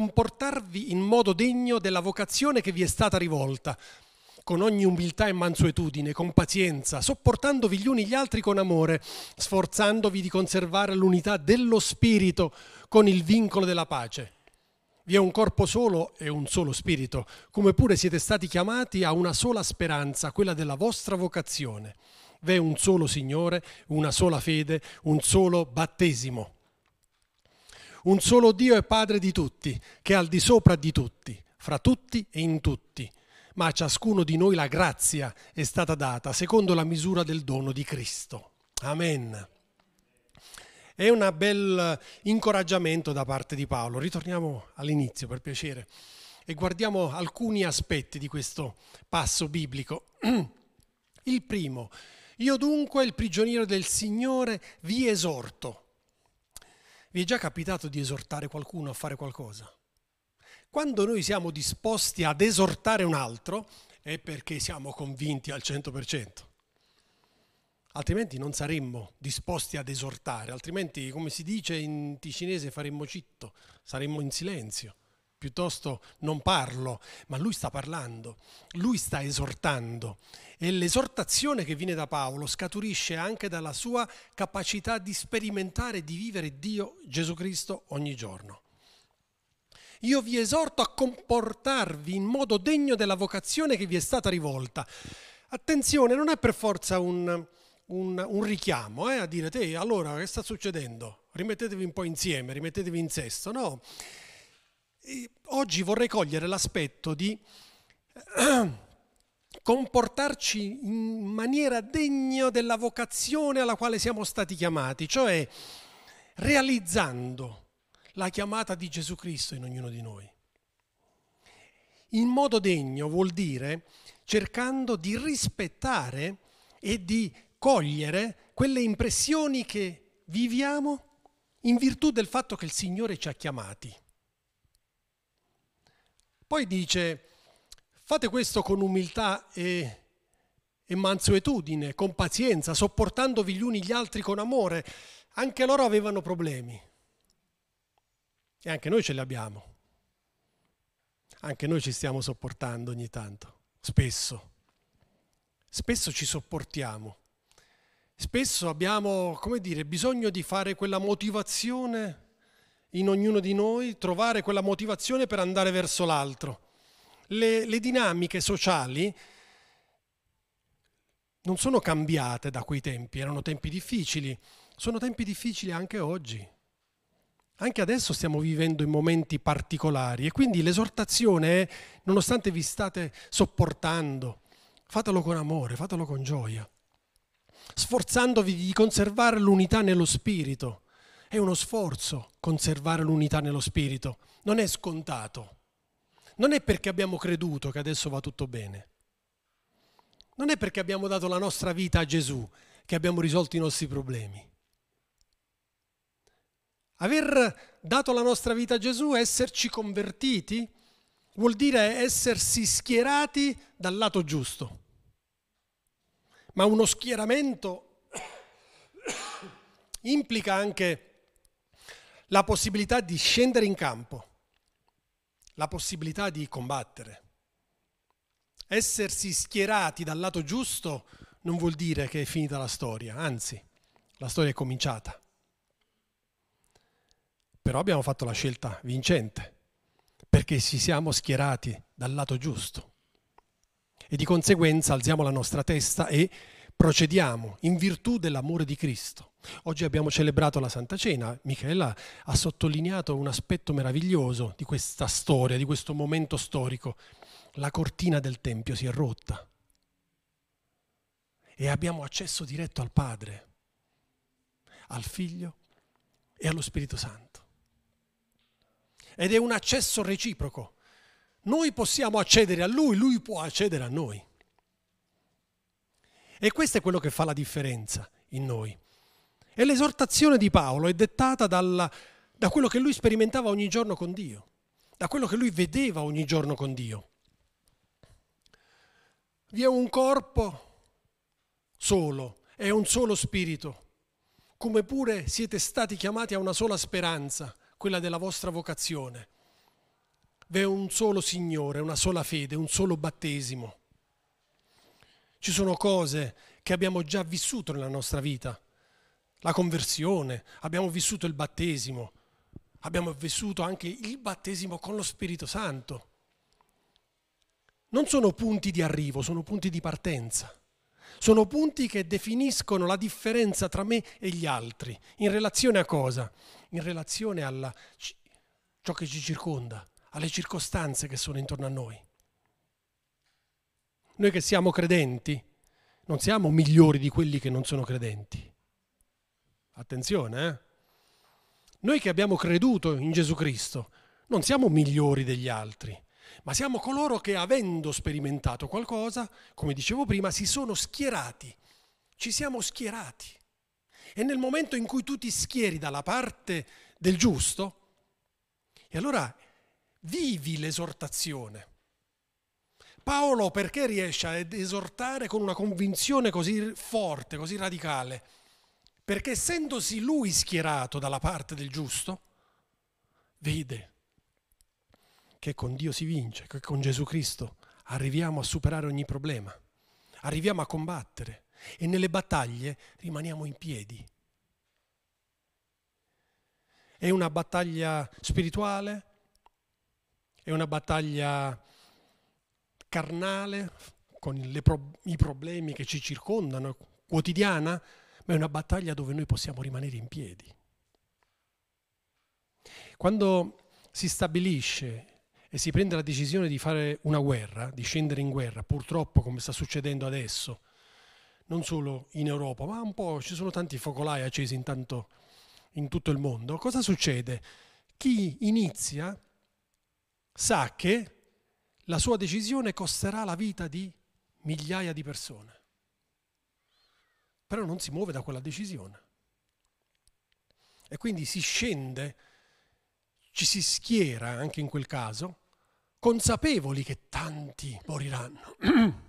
comportarvi in modo degno della vocazione che vi è stata rivolta, con ogni umiltà e mansuetudine, con pazienza, sopportandovi gli uni gli altri con amore, sforzandovi di conservare l'unità dello Spirito con il vincolo della pace. Vi è un corpo solo e un solo spirito, come pure siete stati chiamati a una sola speranza, quella della vostra vocazione. V'è un solo Signore, una sola fede, un solo battesimo. Un solo Dio e Padre di tutti, che è al di sopra di tutti, fra tutti e in tutti. Ma a ciascuno di noi la grazia è stata data secondo la misura del dono di Cristo. Amen. È un bel incoraggiamento da parte di Paolo. Ritorniamo all'inizio per piacere e guardiamo alcuni aspetti di questo passo biblico. Il primo, io dunque, il prigioniero del Signore, vi esorto. Vi è già capitato di esortare qualcuno a fare qualcosa? Quando noi siamo disposti ad esortare un altro è perché siamo convinti al 100%. Altrimenti non saremmo disposti ad esortare, altrimenti, come si dice in ticinese, faremmo citto, saremmo in silenzio piuttosto non parlo, ma lui sta parlando, lui sta esortando e l'esortazione che viene da Paolo scaturisce anche dalla sua capacità di sperimentare di vivere Dio Gesù Cristo ogni giorno. Io vi esorto a comportarvi in modo degno della vocazione che vi è stata rivolta. Attenzione, non è per forza un, un, un richiamo eh, a dire te allora che sta succedendo? Rimettetevi un po' insieme, rimettetevi in sesto, no? Oggi vorrei cogliere l'aspetto di comportarci in maniera degna della vocazione alla quale siamo stati chiamati, cioè realizzando la chiamata di Gesù Cristo in ognuno di noi. In modo degno vuol dire cercando di rispettare e di cogliere quelle impressioni che viviamo in virtù del fatto che il Signore ci ha chiamati. Poi dice, fate questo con umiltà e, e mansuetudine, con pazienza, sopportandovi gli uni gli altri con amore. Anche loro avevano problemi. E anche noi ce li abbiamo. Anche noi ci stiamo sopportando ogni tanto, spesso. Spesso ci sopportiamo. Spesso abbiamo, come dire, bisogno di fare quella motivazione in ognuno di noi trovare quella motivazione per andare verso l'altro. Le, le dinamiche sociali non sono cambiate da quei tempi, erano tempi difficili, sono tempi difficili anche oggi. Anche adesso stiamo vivendo in momenti particolari e quindi l'esortazione è, nonostante vi state sopportando, fatelo con amore, fatelo con gioia, sforzandovi di conservare l'unità nello spirito è uno sforzo conservare l'unità nello spirito, non è scontato. Non è perché abbiamo creduto che adesso va tutto bene. Non è perché abbiamo dato la nostra vita a Gesù che abbiamo risolto i nostri problemi. Aver dato la nostra vita a Gesù, esserci convertiti, vuol dire essersi schierati dal lato giusto. Ma uno schieramento implica anche la possibilità di scendere in campo, la possibilità di combattere. Essersi schierati dal lato giusto non vuol dire che è finita la storia, anzi, la storia è cominciata. Però abbiamo fatto la scelta vincente, perché ci siamo schierati dal lato giusto. E di conseguenza alziamo la nostra testa e procediamo in virtù dell'amore di Cristo. Oggi abbiamo celebrato la Santa Cena, Michela ha sottolineato un aspetto meraviglioso di questa storia, di questo momento storico. La cortina del Tempio si è rotta e abbiamo accesso diretto al Padre, al Figlio e allo Spirito Santo. Ed è un accesso reciproco. Noi possiamo accedere a Lui, Lui può accedere a noi. E questo è quello che fa la differenza in noi. E l'esortazione di Paolo è dettata dalla, da quello che lui sperimentava ogni giorno con Dio, da quello che lui vedeva ogni giorno con Dio. Vi è un corpo solo, è un solo spirito, come pure siete stati chiamati a una sola speranza, quella della vostra vocazione. v'è un solo Signore, una sola fede, un solo battesimo. Ci sono cose che abbiamo già vissuto nella nostra vita, la conversione, abbiamo vissuto il battesimo, abbiamo vissuto anche il battesimo con lo Spirito Santo. Non sono punti di arrivo, sono punti di partenza. Sono punti che definiscono la differenza tra me e gli altri. In relazione a cosa? In relazione a ciò che ci circonda, alle circostanze che sono intorno a noi. Noi che siamo credenti, non siamo migliori di quelli che non sono credenti. Attenzione, eh? Noi che abbiamo creduto in Gesù Cristo, non siamo migliori degli altri, ma siamo coloro che avendo sperimentato qualcosa, come dicevo prima, si sono schierati, ci siamo schierati. E nel momento in cui tu ti schieri dalla parte del giusto, e allora vivi l'esortazione. Paolo perché riesce ad esortare con una convinzione così forte, così radicale? Perché essendosi lui schierato dalla parte del giusto, vede che con Dio si vince, che con Gesù Cristo arriviamo a superare ogni problema, arriviamo a combattere e nelle battaglie rimaniamo in piedi. È una battaglia spirituale, è una battaglia carnale, con pro- i problemi che ci circondano, quotidiana, ma è una battaglia dove noi possiamo rimanere in piedi. Quando si stabilisce e si prende la decisione di fare una guerra, di scendere in guerra, purtroppo come sta succedendo adesso, non solo in Europa, ma un po' ci sono tanti focolai accesi intanto in tutto il mondo, cosa succede? Chi inizia sa che la sua decisione costerà la vita di migliaia di persone. Però non si muove da quella decisione. E quindi si scende, ci si schiera anche in quel caso, consapevoli che tanti moriranno.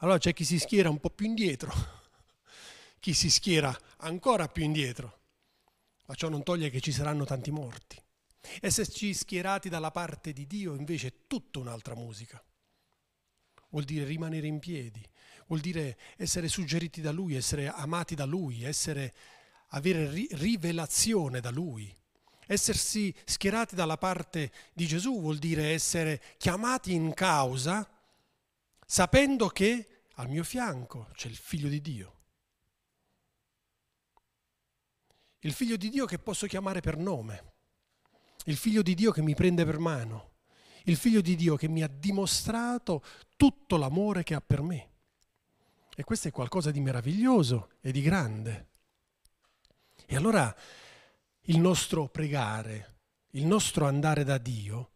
Allora c'è chi si schiera un po' più indietro, chi si schiera ancora più indietro, ma ciò non toglie che ci saranno tanti morti. Esserci schierati dalla parte di Dio invece è tutta un'altra musica. Vuol dire rimanere in piedi, vuol dire essere suggeriti da Lui, essere amati da Lui, essere, avere ri- rivelazione da Lui. Essersi schierati dalla parte di Gesù vuol dire essere chiamati in causa sapendo che al mio fianco c'è il figlio di Dio. Il figlio di Dio che posso chiamare per nome il figlio di Dio che mi prende per mano, il figlio di Dio che mi ha dimostrato tutto l'amore che ha per me. E questo è qualcosa di meraviglioso e di grande. E allora il nostro pregare, il nostro andare da Dio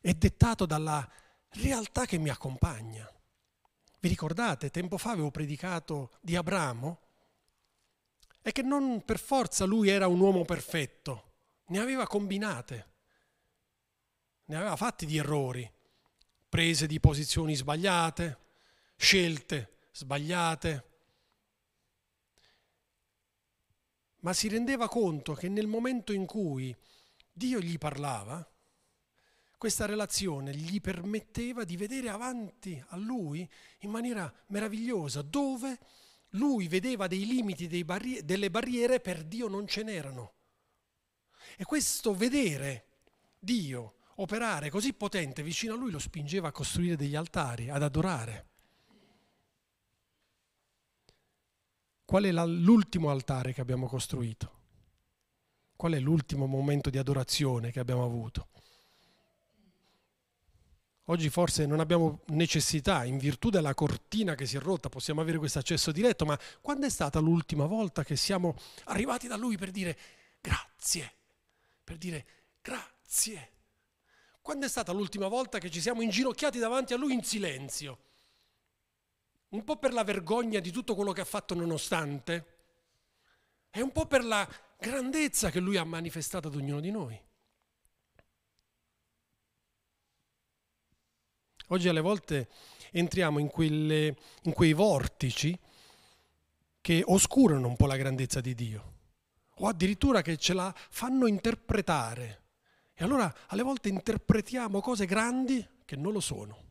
è dettato dalla realtà che mi accompagna. Vi ricordate, tempo fa avevo predicato di Abramo? E che non per forza lui era un uomo perfetto, ne aveva combinate, ne aveva fatti di errori, prese di posizioni sbagliate, scelte sbagliate, ma si rendeva conto che nel momento in cui Dio gli parlava, questa relazione gli permetteva di vedere avanti a lui in maniera meravigliosa, dove lui vedeva dei limiti, dei barri- delle barriere, per Dio non ce n'erano. E questo vedere Dio operare così potente vicino a lui lo spingeva a costruire degli altari, ad adorare. Qual è l'ultimo altare che abbiamo costruito? Qual è l'ultimo momento di adorazione che abbiamo avuto? Oggi forse non abbiamo necessità, in virtù della cortina che si è rotta, possiamo avere questo accesso diretto, ma quando è stata l'ultima volta che siamo arrivati da Lui per dire grazie? per dire grazie. Quando è stata l'ultima volta che ci siamo inginocchiati davanti a Lui in silenzio? Un po' per la vergogna di tutto quello che ha fatto nonostante e un po' per la grandezza che Lui ha manifestato ad ognuno di noi. Oggi alle volte entriamo in, quelle, in quei vortici che oscurano un po' la grandezza di Dio o addirittura che ce la fanno interpretare E allora alle volte interpretiamo cose grandi che non lo sono.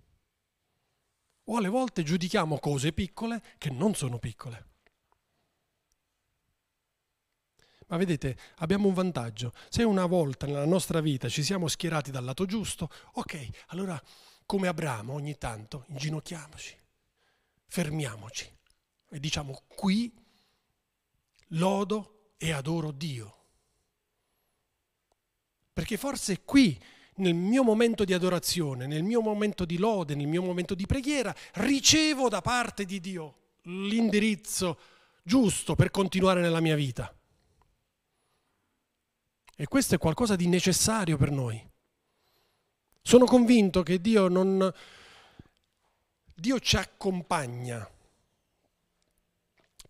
O alle volte giudichiamo cose piccole che non sono piccole. Ma vedete, abbiamo un vantaggio. Se una volta nella nostra vita ci siamo schierati dal lato giusto, ok, allora come Abramo ogni tanto inginocchiamoci, fermiamoci e diciamo qui lodo e adoro Dio. Perché forse qui, nel mio momento di adorazione, nel mio momento di lode, nel mio momento di preghiera, ricevo da parte di Dio l'indirizzo giusto per continuare nella mia vita. E questo è qualcosa di necessario per noi. Sono convinto che Dio non... Dio ci accompagna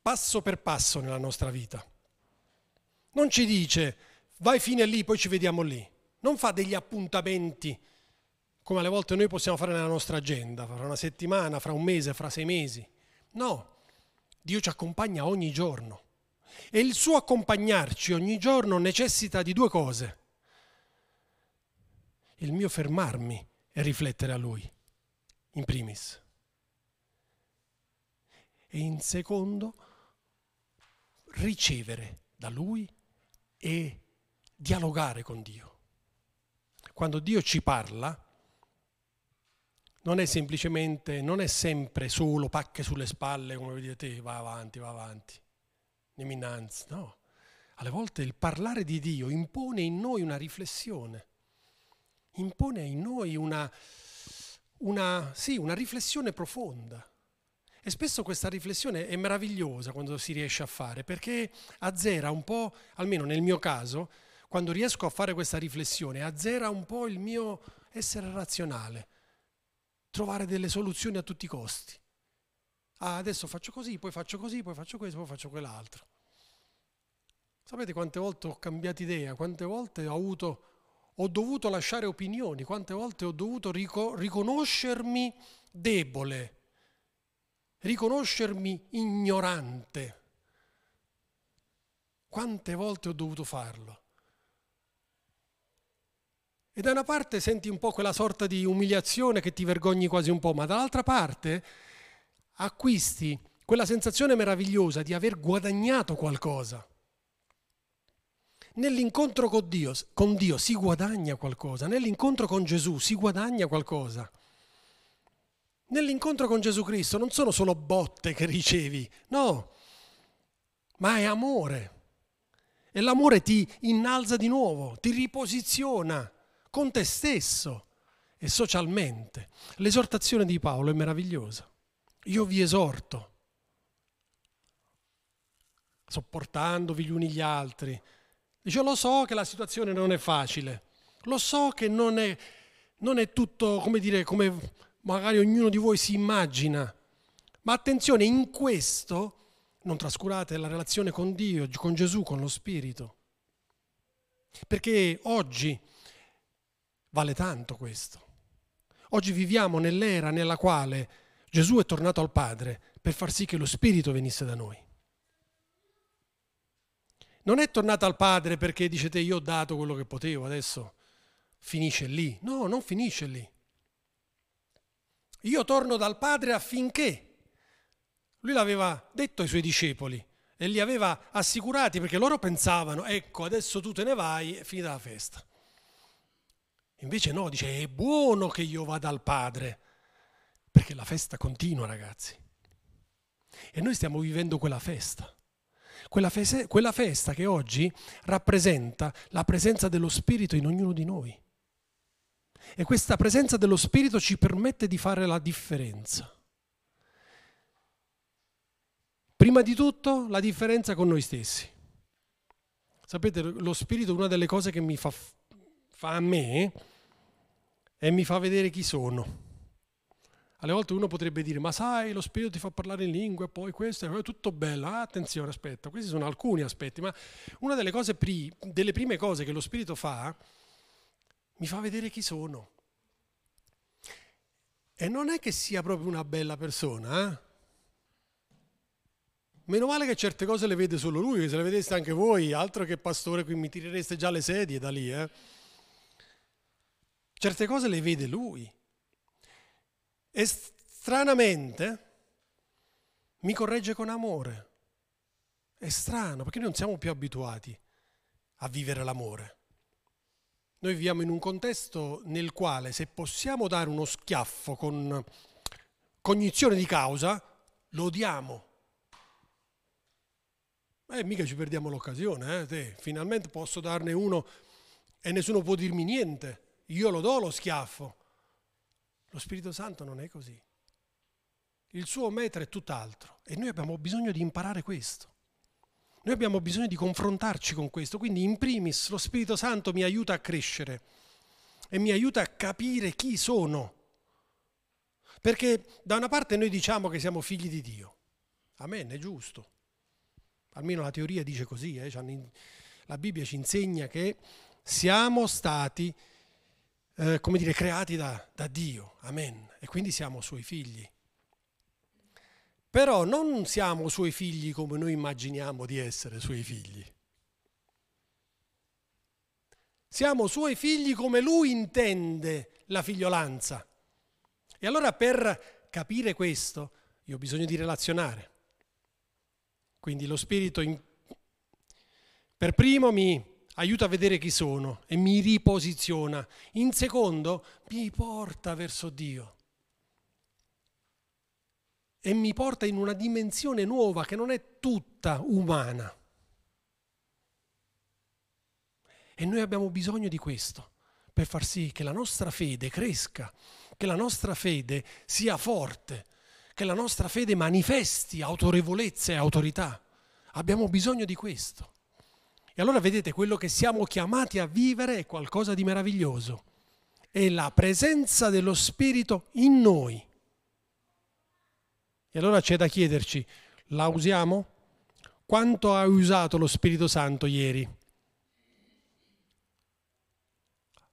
passo per passo nella nostra vita. Non ci dice vai fino a lì, poi ci vediamo lì. Non fa degli appuntamenti come alle volte noi possiamo fare nella nostra agenda, fra una settimana, fra un mese, fra sei mesi. No, Dio ci accompagna ogni giorno. E il suo accompagnarci ogni giorno necessita di due cose. Il mio fermarmi e riflettere a Lui, in primis. E in secondo, ricevere da Lui e dialogare con Dio. Quando Dio ci parla, non è semplicemente, non è sempre solo pacche sulle spalle, come vedete, va avanti, va avanti, innanzi, no. Alle volte il parlare di Dio impone in noi una riflessione, impone in noi una, una, sì, una riflessione profonda. E spesso questa riflessione è meravigliosa quando si riesce a fare, perché azzera un po', almeno nel mio caso, quando riesco a fare questa riflessione, azzera un po' il mio essere razionale, trovare delle soluzioni a tutti i costi. Ah, adesso faccio così, poi faccio così, poi faccio questo, poi faccio quell'altro. Sapete quante volte ho cambiato idea, quante volte ho, avuto, ho dovuto lasciare opinioni, quante volte ho dovuto rico- riconoscermi debole, riconoscermi ignorante. Quante volte ho dovuto farlo? E da una parte senti un po' quella sorta di umiliazione che ti vergogni quasi un po', ma dall'altra parte acquisti quella sensazione meravigliosa di aver guadagnato qualcosa. Nell'incontro con Dio, con Dio si guadagna qualcosa, nell'incontro con Gesù si guadagna qualcosa. Nell'incontro con Gesù Cristo non sono solo botte che ricevi, no, ma è amore. E l'amore ti innalza di nuovo, ti riposiziona con te stesso e socialmente. L'esortazione di Paolo è meravigliosa. Io vi esorto, sopportandovi gli uni gli altri. Dice, lo so che la situazione non è facile, lo so che non è, non è tutto, come dire, come magari ognuno di voi si immagina, ma attenzione, in questo non trascurate la relazione con Dio, con Gesù, con lo Spirito. Perché oggi Vale tanto questo. Oggi viviamo nell'era nella quale Gesù è tornato al Padre per far sì che lo Spirito venisse da noi. Non è tornato al Padre perché dicete io ho dato quello che potevo, adesso finisce lì. No, non finisce lì. Io torno dal Padre affinché. Lui l'aveva detto ai suoi discepoli e li aveva assicurati perché loro pensavano, ecco, adesso tu te ne vai, è finita la festa. Invece no, dice è buono che io vada al Padre, perché la festa continua ragazzi. E noi stiamo vivendo quella festa. Quella, fese, quella festa che oggi rappresenta la presenza dello Spirito in ognuno di noi. E questa presenza dello Spirito ci permette di fare la differenza. Prima di tutto la differenza con noi stessi. Sapete, lo Spirito è una delle cose che mi fa fa a me e mi fa vedere chi sono. Alle volte uno potrebbe dire, ma sai, lo spirito ti fa parlare in lingue, poi questo è tutto bello. Ah, attenzione, aspetta, questi sono alcuni aspetti, ma una delle, cose pri- delle prime cose che lo spirito fa, mi fa vedere chi sono. E non è che sia proprio una bella persona, eh? Meno male che certe cose le vede solo lui, se le vedeste anche voi, altro che pastore qui mi tirereste già le sedie da lì, eh? Certe cose le vede lui. E stranamente mi corregge con amore. È strano, perché noi non siamo più abituati a vivere l'amore. Noi viviamo in un contesto nel quale se possiamo dare uno schiaffo con cognizione di causa, lo odiamo. Eh, mica ci perdiamo l'occasione, eh? Te, finalmente posso darne uno e nessuno può dirmi niente. Io lo do lo schiaffo. Lo Spirito Santo non è così. Il suo metro è tutt'altro e noi abbiamo bisogno di imparare questo. Noi abbiamo bisogno di confrontarci con questo, quindi in primis lo Spirito Santo mi aiuta a crescere e mi aiuta a capire chi sono. Perché da una parte noi diciamo che siamo figli di Dio, amen, è giusto. Almeno la teoria dice così, eh? la Bibbia ci insegna che siamo stati, eh, come dire, creati da, da Dio, amen, e quindi siamo suoi figli. Però non siamo suoi figli come noi immaginiamo di essere suoi figli. Siamo suoi figli come lui intende la figliolanza. E allora per capire questo io ho bisogno di relazionare. Quindi lo Spirito in... per primo mi aiuta a vedere chi sono e mi riposiziona. In secondo mi porta verso Dio e mi porta in una dimensione nuova che non è tutta umana. E noi abbiamo bisogno di questo per far sì che la nostra fede cresca, che la nostra fede sia forte, che la nostra fede manifesti autorevolezza e autorità. Abbiamo bisogno di questo. E allora vedete, quello che siamo chiamati a vivere è qualcosa di meraviglioso. È la presenza dello Spirito in noi e allora c'è da chiederci, la usiamo? Quanto hai usato lo Spirito Santo ieri?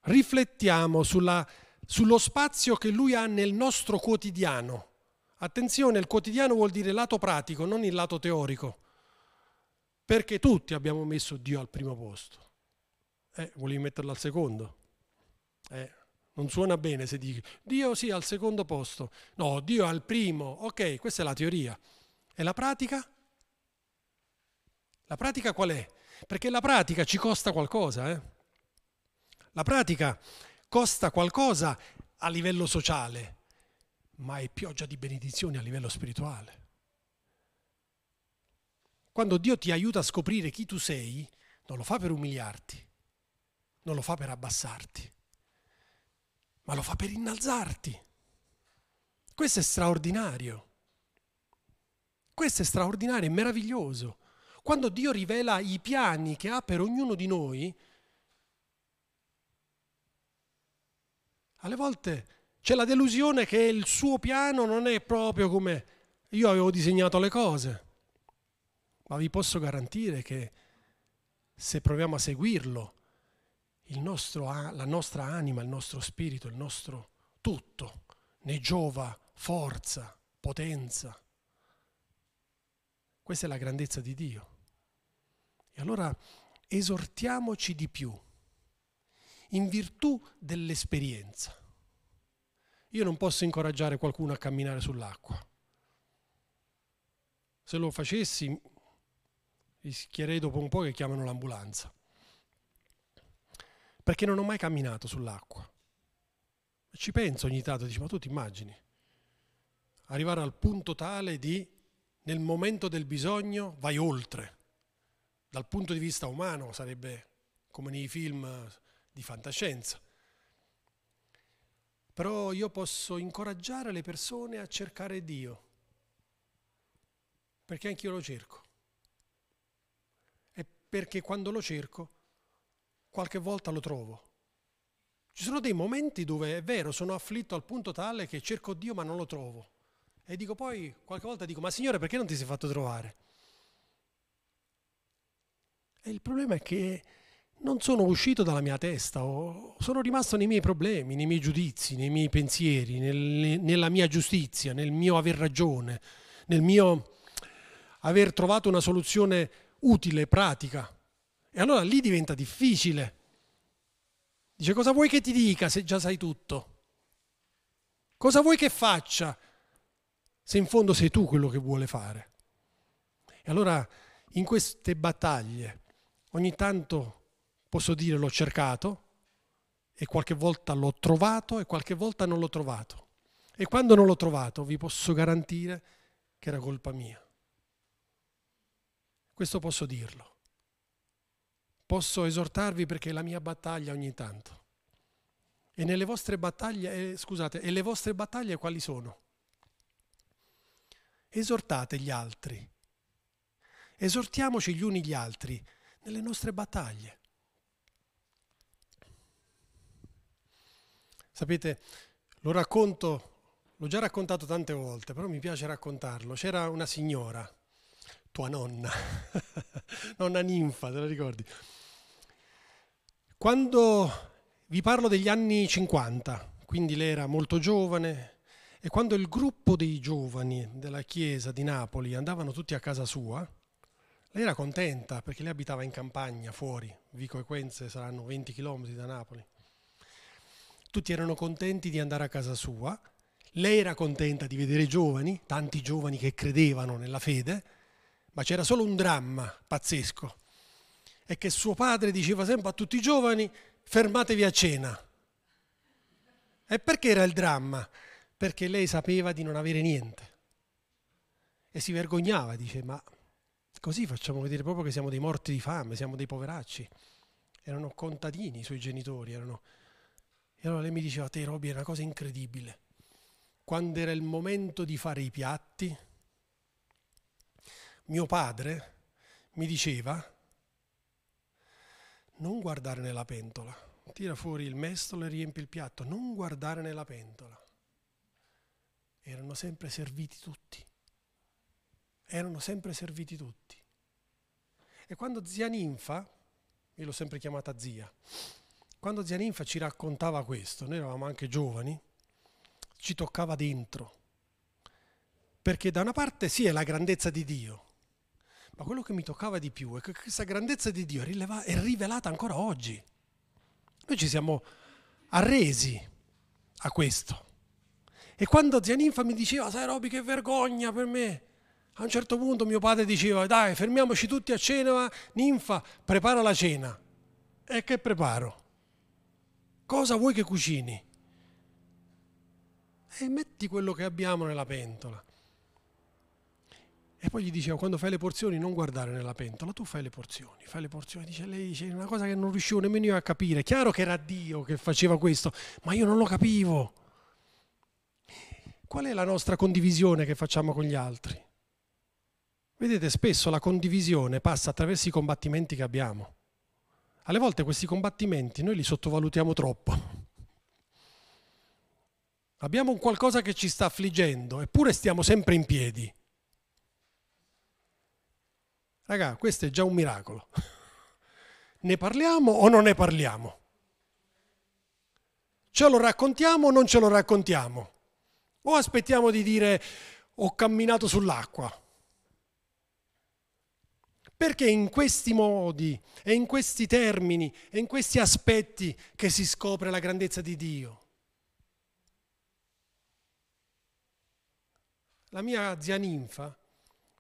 Riflettiamo sulla, sullo spazio che Lui ha nel nostro quotidiano. Attenzione, il quotidiano vuol dire lato pratico, non il lato teorico, perché tutti abbiamo messo Dio al primo posto. Eh, volevi metterlo al secondo? Eh, non suona bene se dici Dio sì al secondo posto. No, Dio al primo. Ok, questa è la teoria. E la pratica? La pratica qual è? Perché la pratica ci costa qualcosa. Eh? La pratica costa qualcosa a livello sociale, ma è pioggia di benedizioni a livello spirituale. Quando Dio ti aiuta a scoprire chi tu sei, non lo fa per umiliarti, non lo fa per abbassarti ma lo fa per innalzarti. Questo è straordinario. Questo è straordinario, è meraviglioso. Quando Dio rivela i piani che ha per ognuno di noi, alle volte c'è la delusione che il suo piano non è proprio come io avevo disegnato le cose. Ma vi posso garantire che se proviamo a seguirlo, nostro, la nostra anima, il nostro spirito, il nostro tutto ne giova forza, potenza. Questa è la grandezza di Dio. E allora esortiamoci di più, in virtù dell'esperienza. Io non posso incoraggiare qualcuno a camminare sull'acqua. Se lo facessi, rischierei dopo un po' che chiamano l'ambulanza perché non ho mai camminato sull'acqua. Ci penso ogni tanto, dici, ma tu ti immagini? Arrivare al punto tale di, nel momento del bisogno, vai oltre. Dal punto di vista umano sarebbe come nei film di fantascienza. Però io posso incoraggiare le persone a cercare Dio, perché anch'io lo cerco. Perché quando lo cerco qualche volta lo trovo. Ci sono dei momenti dove è vero, sono afflitto al punto tale che cerco Dio ma non lo trovo. E dico poi, qualche volta dico, ma Signore perché non ti sei fatto trovare? E il problema è che non sono uscito dalla mia testa, sono rimasto nei miei problemi, nei miei giudizi, nei miei pensieri, nel, nella mia giustizia, nel mio aver ragione, nel mio aver trovato una soluzione utile, pratica. E allora lì diventa difficile Dice cosa vuoi che ti dica se già sai tutto? Cosa vuoi che faccia se in fondo sei tu quello che vuole fare? E allora in queste battaglie ogni tanto posso dire l'ho cercato e qualche volta l'ho trovato e qualche volta non l'ho trovato. E quando non l'ho trovato vi posso garantire che era colpa mia. Questo posso dirlo. Posso esortarvi perché è la mia battaglia ogni tanto. E nelle vostre battaglie, eh, scusate, e le vostre battaglie quali sono? Esortate gli altri. Esortiamoci gli uni gli altri nelle nostre battaglie. Sapete, lo racconto, l'ho già raccontato tante volte, però mi piace raccontarlo. C'era una signora, tua nonna, nonna ninfa, te la ricordi? Quando vi parlo degli anni 50, quindi lei era molto giovane, e quando il gruppo dei giovani della chiesa di Napoli andavano tutti a casa sua, lei era contenta perché lei abitava in campagna, fuori, Vico Equenze saranno 20 km da Napoli tutti erano contenti di andare a casa sua, lei era contenta di vedere i giovani, tanti giovani che credevano nella fede, ma c'era solo un dramma pazzesco, è che suo padre diceva sempre a tutti i giovani fermatevi a cena. E perché era il dramma? Perché lei sapeva di non avere niente e si vergognava, dice ma così facciamo vedere proprio che siamo dei morti di fame, siamo dei poveracci. Erano contadini i suoi genitori, erano e allora lei mi diceva, te Roby, è una cosa incredibile. Quando era il momento di fare i piatti, mio padre mi diceva, non guardare nella pentola, tira fuori il mestolo e riempi il piatto, non guardare nella pentola. Erano sempre serviti tutti. Erano sempre serviti tutti. E quando zia Ninfa, io l'ho sempre chiamata zia, quando zia Ninfa ci raccontava questo, noi eravamo anche giovani, ci toccava dentro. Perché da una parte sì è la grandezza di Dio, ma quello che mi toccava di più è che questa grandezza di Dio è rivelata ancora oggi. Noi ci siamo arresi a questo. E quando zia Ninfa mi diceva, sai Roby che vergogna per me, a un certo punto mio padre diceva, dai fermiamoci tutti a cena, Ninfa prepara la cena. E che preparo? Cosa vuoi che cucini? E metti quello che abbiamo nella pentola. E poi gli diceva, quando fai le porzioni non guardare nella pentola, tu fai le porzioni, fai le porzioni. Dice, lei dice una cosa che non riuscivo nemmeno io a capire. Chiaro che era Dio che faceva questo, ma io non lo capivo. Qual è la nostra condivisione che facciamo con gli altri? Vedete, spesso la condivisione passa attraverso i combattimenti che abbiamo. Alle volte questi combattimenti noi li sottovalutiamo troppo. Abbiamo un qualcosa che ci sta affliggendo, eppure stiamo sempre in piedi. Raga, questo è già un miracolo. Ne parliamo o non ne parliamo? Ce lo raccontiamo o non ce lo raccontiamo? O aspettiamo di dire ho camminato sull'acqua? Perché in questi modi e in questi termini e in questi aspetti che si scopre la grandezza di Dio. La mia zia ninfa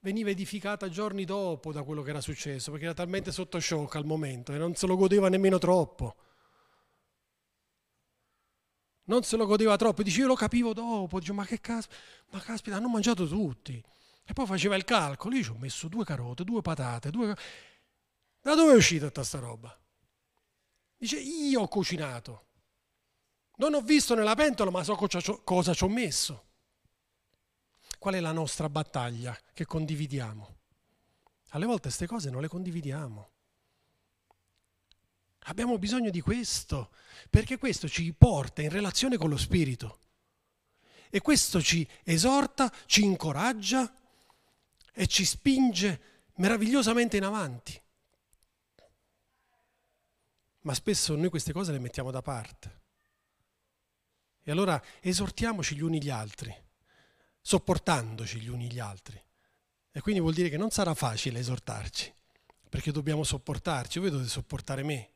veniva edificata giorni dopo da quello che era successo, perché era talmente sotto shock al momento e non se lo godeva nemmeno troppo. Non se lo godeva troppo, dice io lo capivo dopo, dice ma che caspita, ma caspita, hanno mangiato tutti. E poi faceva il calcolo, io ci ho messo due carote, due patate, due... Da dove è uscita tutta sta roba? Dice, io ho cucinato. Non ho visto nella pentola, ma so cosa ci ho messo. Qual è la nostra battaglia che condividiamo? Alle volte queste cose non le condividiamo. Abbiamo bisogno di questo, perché questo ci porta in relazione con lo Spirito. E questo ci esorta, ci incoraggia e ci spinge meravigliosamente in avanti. Ma spesso noi queste cose le mettiamo da parte. E allora esortiamoci gli uni gli altri, sopportandoci gli uni gli altri. E quindi vuol dire che non sarà facile esortarci, perché dobbiamo sopportarci. Voi dovete sopportare me.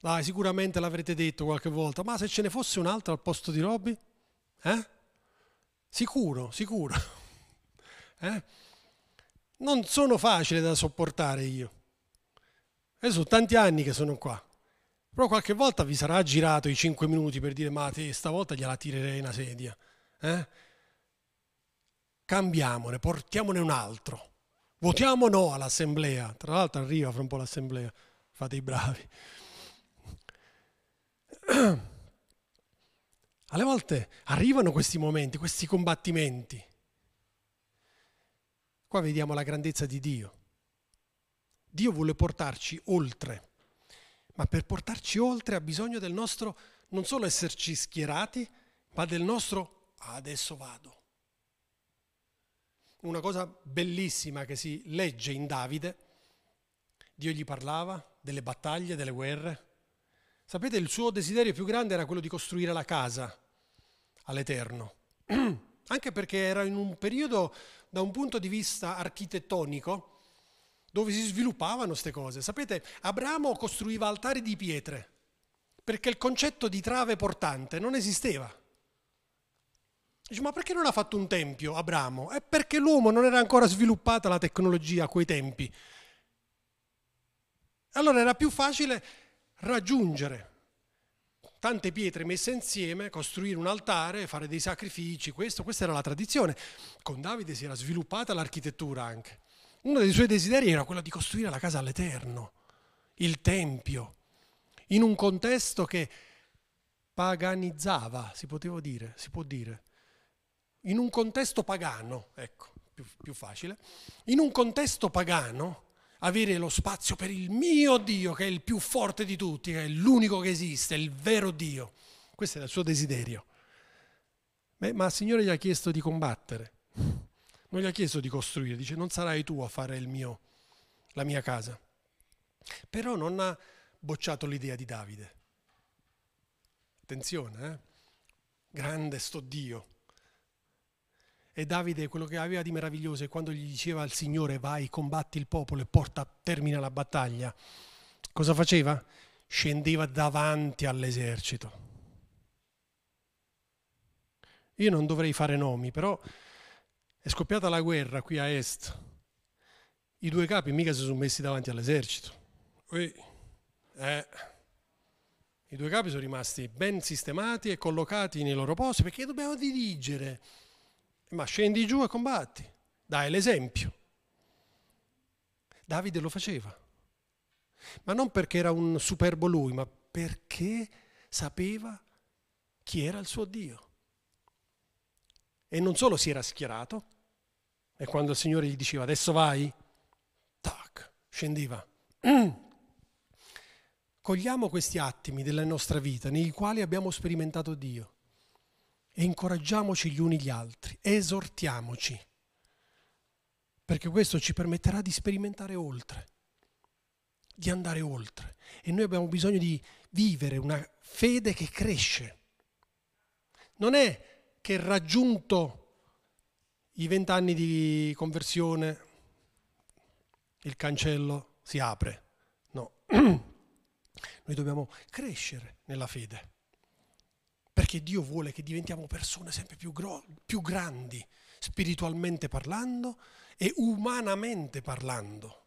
Dai, sicuramente l'avrete detto qualche volta, ma se ce ne fosse un altro al posto di Robby? Eh? Sicuro, sicuro. Eh? Non sono facile da sopportare io. E sono tanti anni che sono qua. Però qualche volta vi sarà girato i 5 minuti per dire ma te stavolta gliela tirerei una sedia. Eh? Cambiamone, portiamone un altro. Votiamo no all'assemblea. Tra l'altro arriva fra un po' l'assemblea. Fate i bravi. Alle volte arrivano questi momenti, questi combattimenti. Qua vediamo la grandezza di Dio. Dio vuole portarci oltre, ma per portarci oltre ha bisogno del nostro non solo esserci schierati, ma del nostro adesso vado. Una cosa bellissima che si legge in Davide, Dio gli parlava delle battaglie, delle guerre, Sapete, il suo desiderio più grande era quello di costruire la casa all'Eterno, anche perché era in un periodo, da un punto di vista architettonico, dove si sviluppavano queste cose. Sapete, Abramo costruiva altari di pietre, perché il concetto di trave portante non esisteva. Dice, ma perché non ha fatto un tempio Abramo? È perché l'uomo non era ancora sviluppata la tecnologia a quei tempi. Allora era più facile raggiungere tante pietre messe insieme, costruire un altare, fare dei sacrifici, questo, questa era la tradizione. Con Davide si era sviluppata l'architettura anche. Uno dei suoi desideri era quello di costruire la casa all'Eterno, il Tempio, in un contesto che paganizzava, si poteva dire, si può dire, in un contesto pagano, ecco, più, più facile, in un contesto pagano avere lo spazio per il mio Dio, che è il più forte di tutti, che è l'unico che esiste, il vero Dio. Questo era il suo desiderio. Beh, ma il Signore gli ha chiesto di combattere, non gli ha chiesto di costruire, dice non sarai tu a fare mio, la mia casa. Però non ha bocciato l'idea di Davide. Attenzione, eh? grande sto Dio e Davide quello che aveva di meraviglioso è quando gli diceva al Signore vai, combatti il popolo e porta, termina la battaglia. Cosa faceva? Scendeva davanti all'esercito. Io non dovrei fare nomi, però è scoppiata la guerra qui a est. I due capi mica si sono messi davanti all'esercito. Eh, I due capi sono rimasti ben sistemati e collocati nei loro posti perché dobbiamo dirigere ma scendi giù e combatti, dai l'esempio. Davide lo faceva, ma non perché era un superbo lui, ma perché sapeva chi era il suo Dio. E non solo si era schierato, e quando il Signore gli diceva adesso vai, tac, scendeva. Cogliamo questi attimi della nostra vita nei quali abbiamo sperimentato Dio e incoraggiamoci gli uni gli altri, esortiamoci, perché questo ci permetterà di sperimentare oltre, di andare oltre. E noi abbiamo bisogno di vivere una fede che cresce. Non è che raggiunto i vent'anni di conversione il cancello si apre. No, noi dobbiamo crescere nella fede perché Dio vuole che diventiamo persone sempre più, gro- più grandi, spiritualmente parlando e umanamente parlando.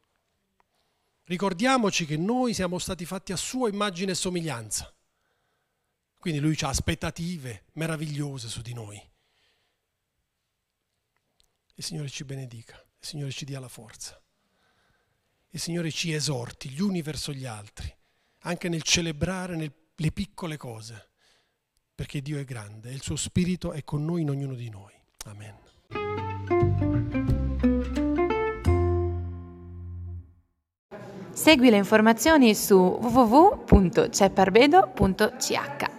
Ricordiamoci che noi siamo stati fatti a sua immagine e somiglianza. Quindi lui ha aspettative meravigliose su di noi. Il Signore ci benedica, il Signore ci dia la forza. Il Signore ci esorti gli uni verso gli altri, anche nel celebrare le piccole cose perché Dio è grande e il suo spirito è con noi in ognuno di noi. Amen. Segui le informazioni su www.cepparbedo.ch